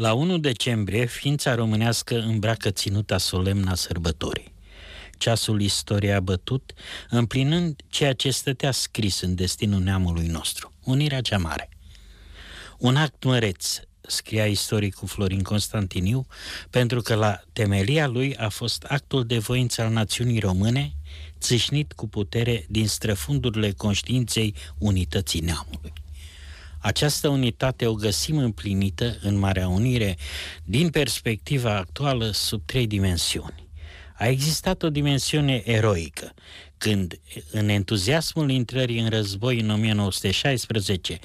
La 1 decembrie, ființa românească îmbracă ținuta solemnă a sărbătorii. Ceasul istoriei a bătut, împlinând ceea ce stătea scris în destinul neamului nostru, unirea cea mare. Un act măreț, scria istoricul Florin Constantiniu, pentru că la temelia lui a fost actul de voință al națiunii române, țâșnit cu putere din străfundurile conștiinței unității neamului. Această unitate o găsim împlinită în Marea Unire din perspectiva actuală sub trei dimensiuni. A existat o dimensiune eroică, când, în entuziasmul intrării în război în 1916,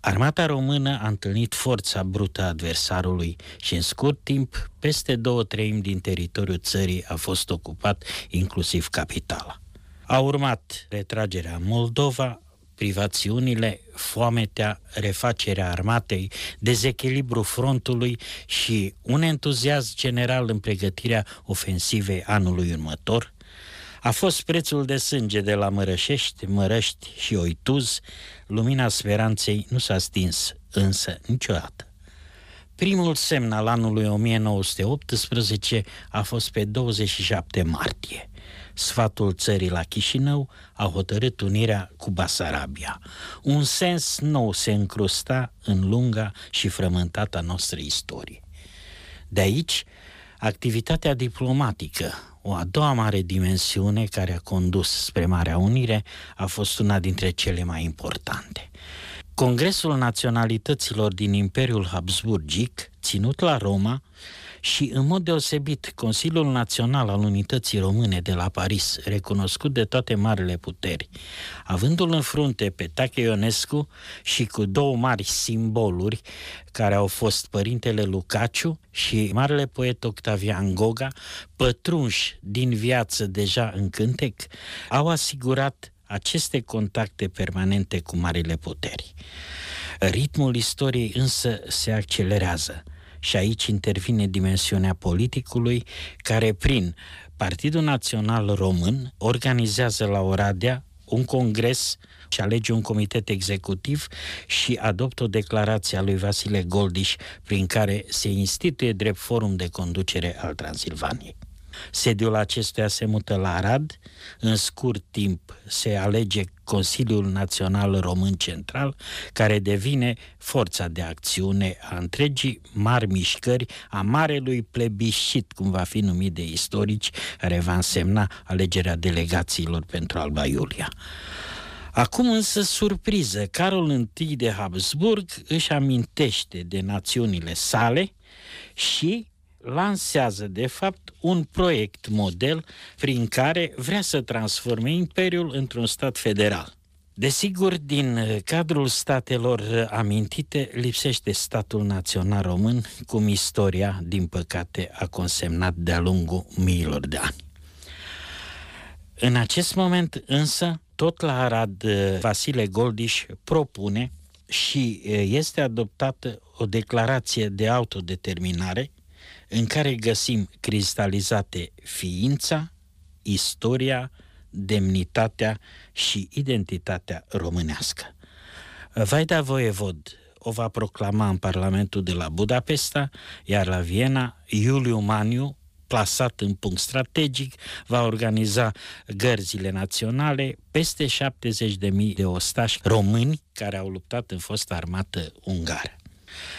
armata română a întâlnit forța brută a adversarului și în scurt timp, peste două treimi din teritoriul țării a fost ocupat, inclusiv capitala. A urmat retragerea Moldova, privațiunile, foametea, refacerea armatei, dezechilibru frontului și un entuziasm general în pregătirea ofensivei anului următor, a fost prețul de sânge de la Mărășești, Mărăști și Oituz, lumina speranței nu s-a stins însă niciodată. Primul semn al anului 1918 a fost pe 27 martie – sfatul țării la Chișinău a hotărât unirea cu Basarabia. Un sens nou se încrusta în lunga și frământata noastră istorie. De aici, activitatea diplomatică, o a doua mare dimensiune care a condus spre Marea Unire, a fost una dintre cele mai importante. Congresul Naționalităților din Imperiul Habsburgic, ținut la Roma, și, în mod deosebit, Consiliul Național al Unității Române de la Paris, recunoscut de toate marile puteri, avându-l în frunte pe Tache Ionescu și cu două mari simboluri care au fost părintele Lucaciu și marele poet Octavian Goga, pătrunși din viață deja în cântec, au asigurat aceste contacte permanente cu marile puteri. Ritmul istoriei însă se accelerează – și aici intervine dimensiunea politicului, care prin Partidul Național Român organizează la Oradea un congres și alege un comitet executiv și adoptă o declarație a lui Vasile Goldiș prin care se instituie drept forum de conducere al Transilvaniei. Sediul acestuia se mută la Arad, în scurt timp se alege Consiliul Național Român Central, care devine forța de acțiune a întregii mari mișcări, a marelui plebiscit, cum va fi numit de istorici, care va însemna alegerea delegațiilor pentru Alba Iulia. Acum însă surpriză, Carol I de Habsburg își amintește de națiunile sale și lansează, de fapt, un proiect model prin care vrea să transforme Imperiul într-un stat federal. Desigur, din cadrul statelor amintite lipsește statul național român, cum istoria, din păcate, a consemnat de-a lungul miilor de ani. În acest moment, însă, tot la Arad, Vasile Goldiș propune și este adoptată o declarație de autodeterminare în care găsim cristalizate ființa, istoria, demnitatea și identitatea românească. Vaida Voievod o va proclama în Parlamentul de la Budapesta, iar la Viena, Iuliu Maniu, plasat în punct strategic, va organiza gărzile naționale, peste 70.000 de ostași români care au luptat în fosta armată ungară.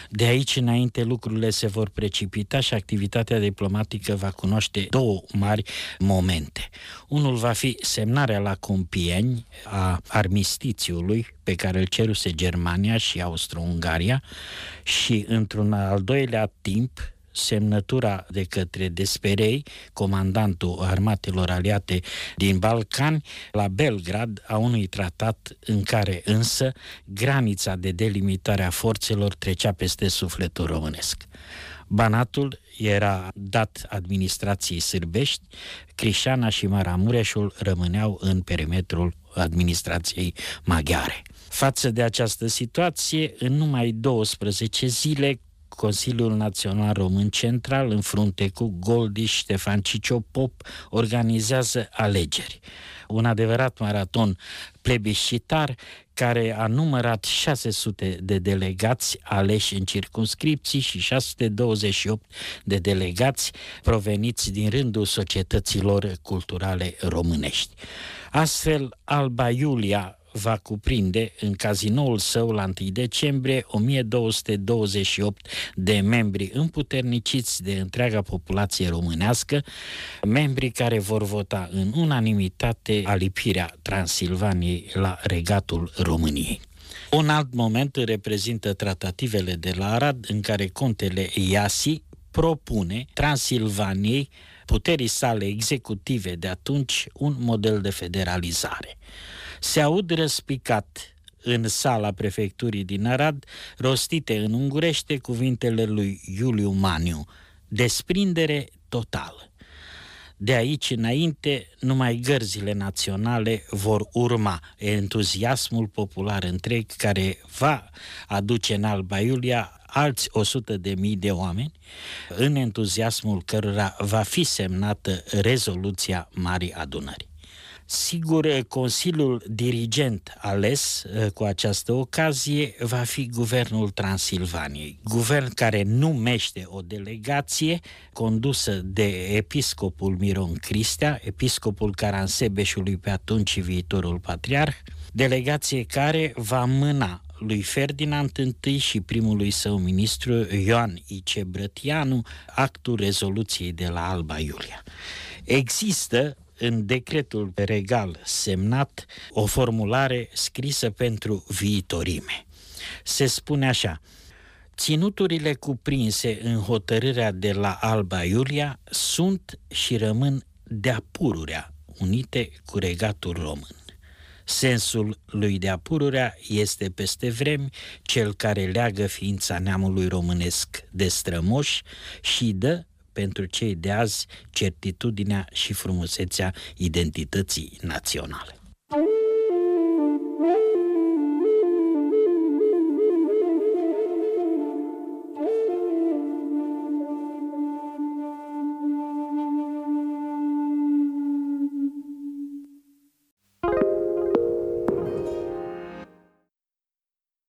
De aici înainte lucrurile se vor precipita și activitatea diplomatică va cunoaște două mari momente. Unul va fi semnarea la Compieni a armistițiului pe care îl ceruse Germania și Austro-Ungaria și într-un al doilea timp semnătura de către Desperei, comandantul armatelor aliate din Balcani, la Belgrad, a unui tratat în care însă granița de delimitare a forțelor trecea peste sufletul românesc. Banatul era dat administrației sârbești, Crișana și Maramureșul rămâneau în perimetrul administrației maghiare. Față de această situație, în numai 12 zile, Consiliul Național Român Central, în frunte cu Goldiș Ștefan Cicio Pop, organizează alegeri. Un adevărat maraton plebiscitar care a numărat 600 de delegați aleși în circunscripții și 628 de delegați proveniți din rândul societăților culturale românești. Astfel, Alba Iulia va cuprinde în cazinoul său la 1 decembrie 1228 de membri împuterniciți de întreaga populație românească, membri care vor vota în unanimitate alipirea Transilvaniei la regatul României. Un alt moment reprezintă tratativele de la Arad în care contele Iasi propune Transilvaniei puterii sale executive de atunci un model de federalizare se aud răspicat în sala prefecturii din Arad, rostite în ungurește cuvintele lui Iuliu Maniu, desprindere totală. De aici înainte, numai gărzile naționale vor urma entuziasmul popular întreg care va aduce în Alba Iulia alți 100 de mii de oameni, în entuziasmul cărora va fi semnată rezoluția Marii Adunări. Sigur, Consiliul dirigent ales eh, cu această ocazie va fi Guvernul Transilvaniei, guvern care numește o delegație condusă de episcopul Miron Cristea, episcopul Caransebeșului pe atunci viitorul patriarh, delegație care va mâna lui Ferdinand I și primului său ministru Ioan Ice Brătianu actul rezoluției de la Alba Iulia. Există în decretul regal semnat o formulare scrisă pentru viitorime. Se spune așa, Ținuturile cuprinse în hotărârea de la Alba Iulia sunt și rămân de-a pururea unite cu regatul român. Sensul lui de pururea este peste vremi cel care leagă ființa neamului românesc de strămoși și dă pentru cei de azi certitudinea și frumusețea identității naționale.